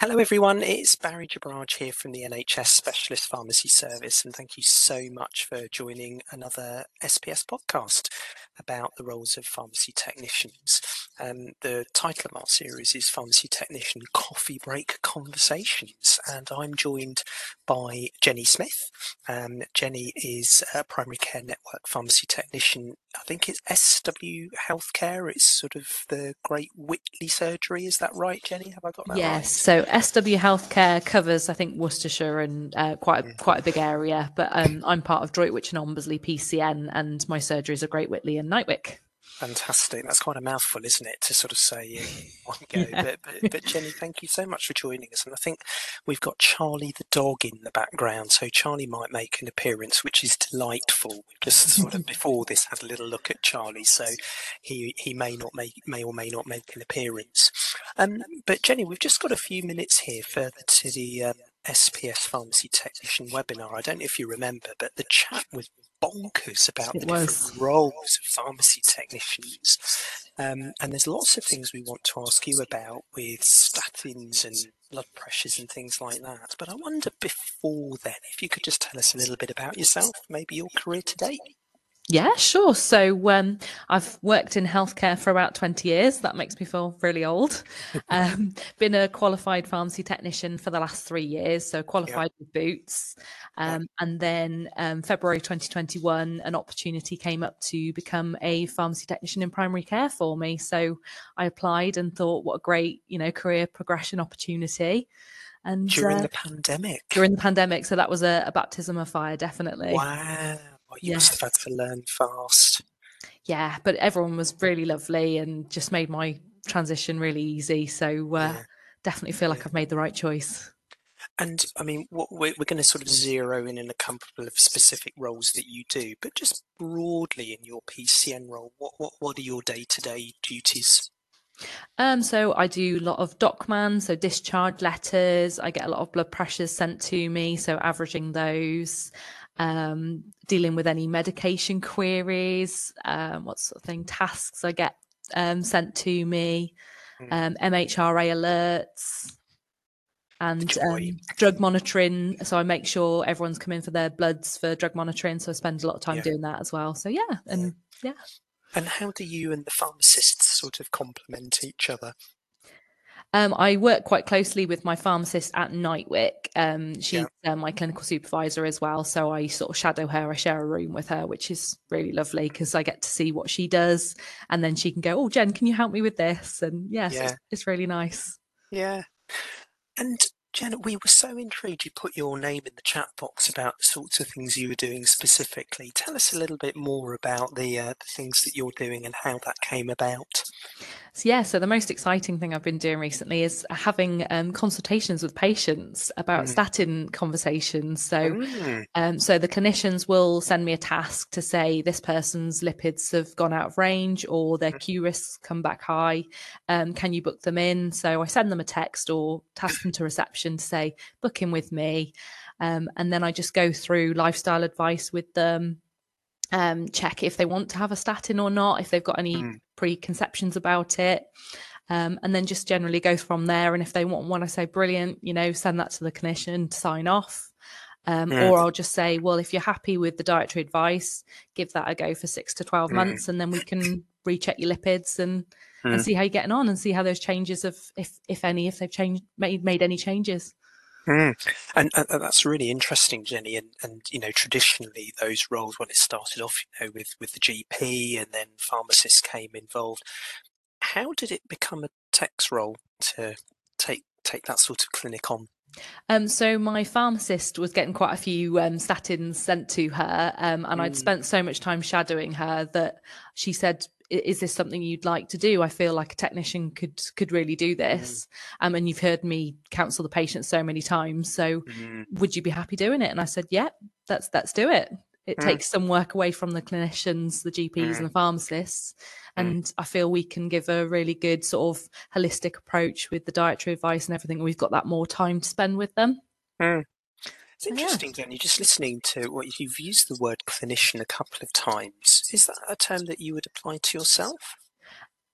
Hello, everyone. It's Barry Jubraj here from the NHS Specialist Pharmacy Service, and thank you so much for joining another SPS podcast about the roles of pharmacy technicians. Um, the title of our series is Pharmacy Technician Coffee Break Conversations, and I'm joined by Jennie Smith. Um, Jennie is a primary care network pharmacy technician. I think it's SW Healthcare. It's sort of the Great Witley surgery. Is that right, Jennie? Have I got that yes, right? so SW Healthcare covers, I think, Worcestershire and uh, quite a, quite a big area. But um, I'm part of Droitwich and Ombersley PCN, and my surgeries are Great Witley and Knightwick. Fantastic. That's quite a mouthful, isn't it, to sort of say in one go. Yeah. But, but, but Jennie, thank you so much for joining us. And I think we've got Charlie the dog in the background. So Charlie might make an appearance, which is delightful. Just sort of before this had a little look at Charlie. So he he may not make may or may not make an appearance. Um, but Jennie, we've just got a few minutes here further to the um, SPS Pharmacy Technician webinar. I don't know if you remember, but the chat was bonkers about It the was. different roles of pharmacy technicians. Um, and there's lots of things we want to ask you about with statins and blood pressures and things like that. But I wonder before then, if you could just tell us a little bit about yourself, maybe your career to date. Yeah, sure. So um, I've worked in healthcare for about 20 years. That makes me feel really old. Um, been a qualified pharmacy technician for the last three years, so qualified with Boots. Yeah. Um, and then um, February 2021, an opportunity came up to become a pharmacy technician in primary care for me. So I applied and thought, what a great, you know, career progression opportunity. And During uh, the pandemic. during the pandemic, so that was a, a baptism of fire, definitely. Wow. You must have had to learn fast. yeah but everyone was really lovely and just made my transition really easy so uh, Yeah. definitely feel like i've made the right choice And I mean, what we're, we're going to sort of zero in on a couple of specific roles that you do, but just broadly in your PCN role, what what, what are your day to day duties? um so i do a lot of docman so discharge letters i get a lot of blood pressures sent to me so averaging those um dealing with any medication queries um what sort of thing tasks i get um sent to me Mm. um mhra alerts and um, drug monitoring. So I make sure everyone's coming for their bloods for drug monitoring. So I spend a lot of time Yeah. doing that as well. So yeah, and yeah. And how do you and the pharmacists sort of complement each other? Um, I work quite closely with my pharmacist at Knightwick. Um, she's uh, my clinical supervisor as well. So I sort of shadow her. I share a room with her, which is really lovely because I get to see what she does. And then she can go, Oh, Jen, can you help me with this? And yes, Yeah. it's, it's really nice. Yeah. And Jen, we were so intrigued you put your name in the chat box about the sorts of things you were doing specifically. Tell us a little bit more about the uh, the things that you're doing and how that came about. So yeah, so the most exciting thing I've been doing recently is having um, consultations with patients about Mm. statin conversations. So Mm, Um, so the clinicians will send me a task to say this person's lipids have gone out of range or their Q risks come back high. Um, can you book them in? So I send them a text or task them to reception to say book in with me, um, and then I just go through lifestyle advice with them. Um, check if they want to have a statin or not, if they've got any Mm. preconceptions about it. Um, and then just generally go from there. And if they want one, I say, brilliant, you know, send that to the clinician to sign off. Um, Mm. Or I'll just say, well, if you're happy with the dietary advice, give that a go for six to 12 Mm. months, and then we can recheck your lipids and, and Mm. see how you're getting on and see how those changes have, if if any, if they've changed, made, made any changes. Mm. And, and and that's really interesting, Jennie. And, and you know, traditionally, those roles when it started off, you know, with with the GP and then pharmacists came involved. How did it become a tech's role to take take that sort of clinic on? Um, so my pharmacist was getting quite a few um, statins sent to her, um, and I'd Mm. spent so much time shadowing her that she said, "I- "Is this something you'd like to do? I feel like a technician could could really do this." Um, and you've heard me counsel the patient so many times, so Mm. would you be happy doing it? And I said, "Yeah, let's let's do it." It Mm. takes some work away from the clinicians, the GPs, and the pharmacists, Mm. and I feel we can give a really good sort of holistic approach with the dietary advice and everything. We've got that more time to spend with them. It's Yeah. interesting, Jennie, You're just listening to what you've used the word clinician a couple of times. Is that a term that you would apply to yourself?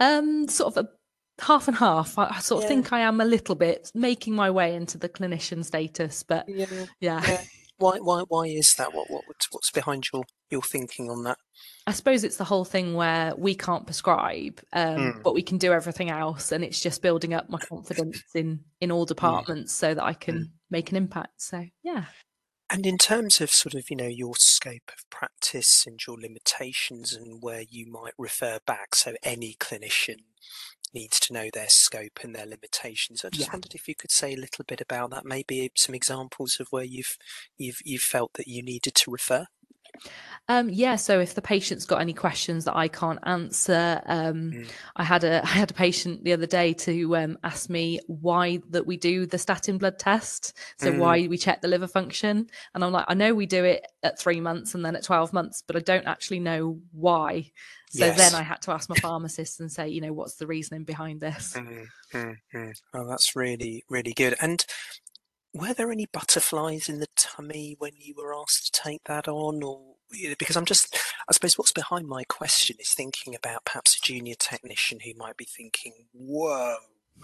Um, sort of a half and half. I, I sort of Yeah. think I am a little bit making my way into the clinician status, but Yeah. yeah. Why? Why? Why is that? What? What? What's, what's behind your your thinking on that? I suppose it's the whole thing where we can't prescribe, um, Mm. but we can do everything else, and it's just building up my confidence in in all departments so that I can make an impact. So yeah, And in terms of sort of, you know, your scope of practice and your limitations and where you might refer back, so any clinician needs to know their scope and their limitations. I just Yeah. wondered if you could say a little bit about that, maybe some examples of where you've you've you've felt that you needed to refer. Um, yeah. So if the patient's got any questions that I can't answer, um, Mm. I had a I had a patient the other day to um, ask me why that we do the statin blood test, so Mm. why we check the liver function, and I'm like, I know we do it at three months and then at twelve months, but I don't actually know why. So Yes. then I had to ask my pharmacist and say, you know, what's the reasoning behind this? Mm, mm, mm. Oh, that's really, really good. And were there any butterflies in the tummy when you were asked to take that on, or because I'm just, I suppose what's behind my question is thinking about perhaps a junior technician who might be thinking, "Whoa,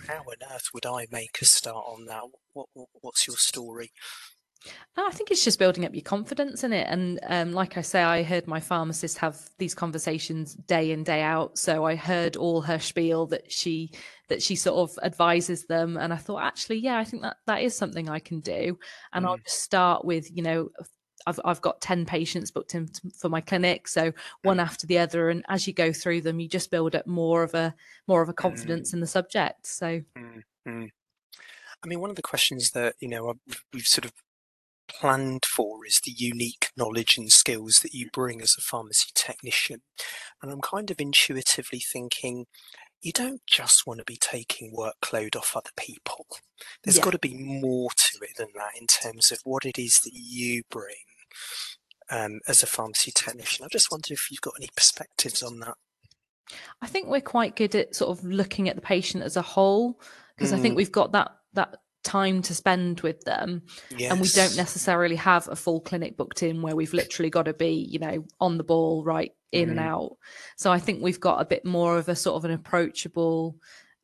how on earth would I make a start on that? What, what what's your story?" No, I think it's just building up your confidence in it. And um, like I say, I heard my pharmacist have these conversations day in day out. So I heard all her spiel that she that she sort of advises them, and I thought, actually, yeah, I think that that is something I can do. And I'll Mm. just start with, you know. I've, I've got 10 patients booked in for my clinic so one after the other and as you go through them you just build up more of a more of a confidence in the subject so Mm, mm. I mean, one of the questions that you know we've sort of planned for is the unique knowledge and skills that you bring as a pharmacy technician, and I'm kind of intuitively thinking you don't just want to be taking workload off other people. There's Yeah. got to be more to it than that in terms of what it is that you bring um, as a pharmacy technician. I just wondered if you've got any perspectives on that. I think we're quite good at sort of looking at the patient as a whole because I think Mm. we've got that that time to spend with them Yes. and we don't necessarily have a full clinic booked in where we've literally got to be you know on the ball right in and Mhm. out so i think we've got a bit more of a sort of an approachable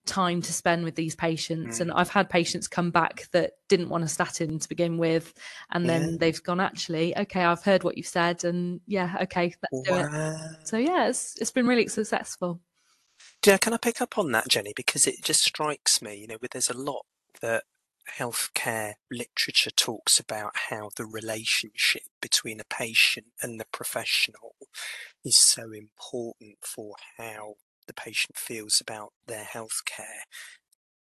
time to spend with these patients. And mm. i've had patients come back that didn't want a statin to begin with. And then they've gone actually okay i've heard what you've said and yeah okay let's do it. So yeah it's it's been really successful. Yeah, can I pick up on that, Jennie? Because it just strikes me, you know, there's a lot that healthcare literature talks about how the relationship between a patient and the professional is so important for how the patient feels about their healthcare.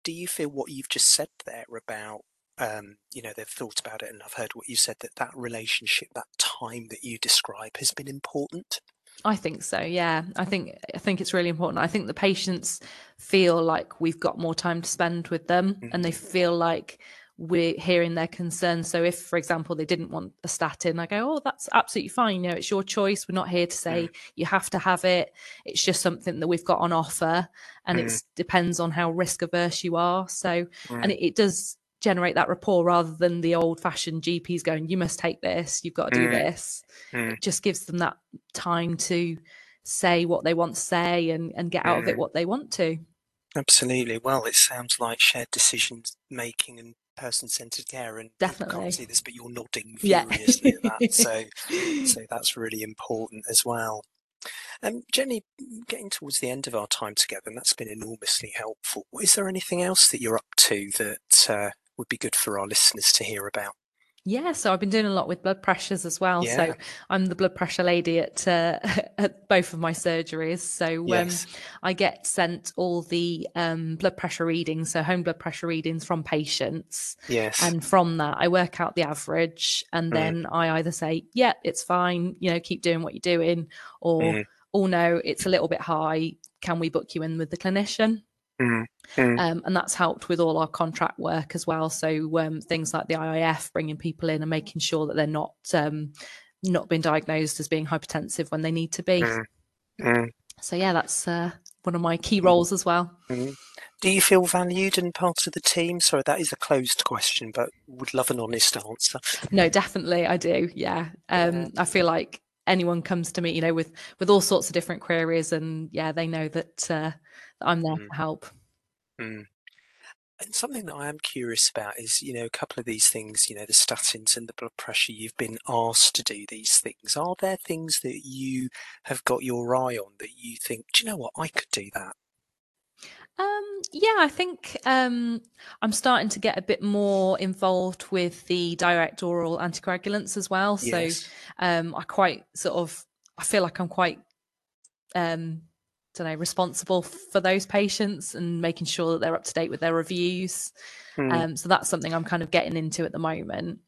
Do you feel what you've just said there about, um, you know, they've thought about it and I've heard what you said that that relationship, that time that you describe has been important? I think so. Yeah, I think I think it's really important. I think the patients feel like we've got more time to spend with them, and they feel like we're hearing their concerns. So, if, for example, they didn't want a statin, I go, "Oh, that's absolutely fine. You know, it's your choice. We're not here to say you have to have it. It's just something that we've got on offer, and Mm. it depends on how risk averse you are. So, Mm. and it, it does generate that rapport rather than the old-fashioned GPs going, "You must take this. You've got to do Mm. this." Mm. it just gives them that time to say what they want to say and, and get out of it Mm. what they want to. Absolutely. Well, it sounds like shared decisions making and person-centered care, and Definitely. can't see this, but you're nodding Yeah. furiously at that. So, so that's really important as well. Um, Jennie, getting towards the end of our time together, and that's been enormously helpful. Is there anything else that you're up to that uh, would be good for our listeners to hear about? Yeah, so I've been doing a lot with blood pressures as well. Yeah. So I'm the blood pressure lady at uh, at both of my surgeries. So um, I get sent all the um, blood pressure readings, so home blood pressure readings from patients, Yes. and from that I work out the average, and Mm. then I either say, "Yeah, it's fine," you know, keep doing what you're doing, or Mm. "Oh no, it's a little bit high. Can we book you in with the clinician?" Mm. Mm. um, and that's helped with all our contract work as well. So um, things like the IIF, bringing people in and making sure that they're not um, not being diagnosed as being hypertensive when they need to be. Mm. Mm. So yeah, that's uh, one of my key roles as well. Mm. Do you feel valued and part of the team? Sorry, that is a closed question, but would love an honest answer. No, definitely, I do. Yeah, um, Yeah. I feel like anyone comes to me, you know, with with all sorts of different queries, and yeah, they know that uh, that I'm there Mm. to help. Mm. And something that I am curious about is, you know, a couple of these things, you know, the statins and the blood pressure, you've been asked to do these things. Are there things that you have got your eye on that you think, do you know what, I could do that? Um, yeah, I think um, I'm starting to get a bit more involved with the direct oral anticoagulants as well. Yes. So um, I quite sort of, I feel like I'm quite um, don't know, responsible for those patients and making sure that they're up to date with their reviews. Hmm. Um, so that's something I'm kind of getting into at the moment.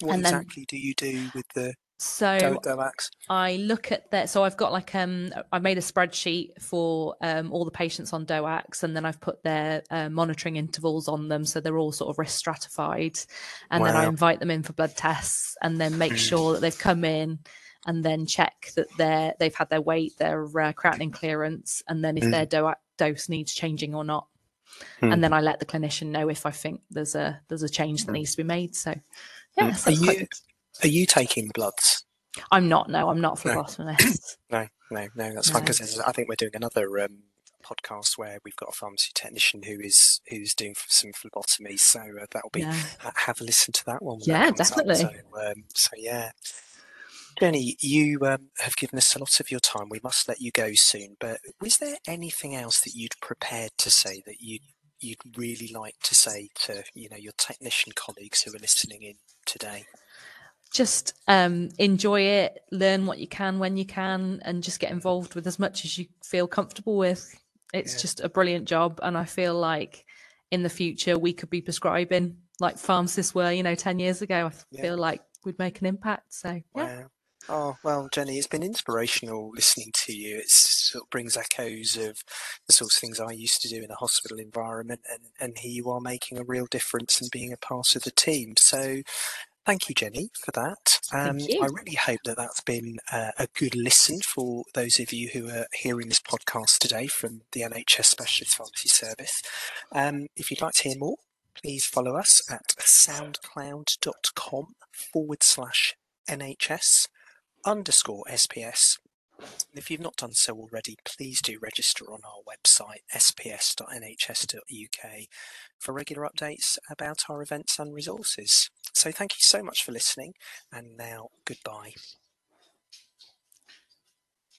What and then- exactly do you do with the So Do- DOACs? I look at that. So I've got like um, I made a spreadsheet for um all the patients on DOACs, and then I've put their uh, monitoring intervals on them, so they're all sort of risk stratified. And then I invite them in for blood tests, and then make Mm. sure that they've come in, and then check that they're they've had their weight, their uh, creatinine clearance, and then if Mm. their DOAC dose needs changing or not. Mm. And then I let the clinician know if I think there's a there's a change that needs to be made. So yeah, Mm. so Are you- good. Are you taking bloods? I'm not. No, I'm not a No. phlebotomist. No, no, no. That's fine because I think we're doing another um, podcast where we've got a pharmacy technician who is who's doing some phlebotomy. So uh, that'll be yeah. ha- have a listen to that one. Yeah, definitely. So, um, so yeah. Jennie, you um, have given us a lot of your time. We must let you go soon. But was there anything else that you'd prepared to say that you you'd really like to say to you know your technician colleagues who are listening in today? just um, enjoy it, learn what you can when you can, and just get involved with as much as you feel comfortable with. It's Yeah. just a brilliant job, and I feel like in the future we could be prescribing like pharmacists were, you know, ten years ago. I Yeah. feel like we'd make an impact. So yeah, Wow. Oh, well, Jennie, it's been inspirational listening to you. It sort of brings echoes of the sorts of things I used to do in a hospital environment, and, and here you are making a real difference and being a part of the team. So, thank you, Jennie, for that. Um, you. I really hope that that's been uh, a good listen for those of you who are hearing this podcast today from the NHS Specialist Pharmacy Service. Um, if you'd like to hear more, please follow us at soundcloud.com forward slash NHS underscore SPS. If you've not done so already, please do register on our website, sps.nhs.uk, for regular updates about our events and resources. So thank you so much for listening, and now goodbye.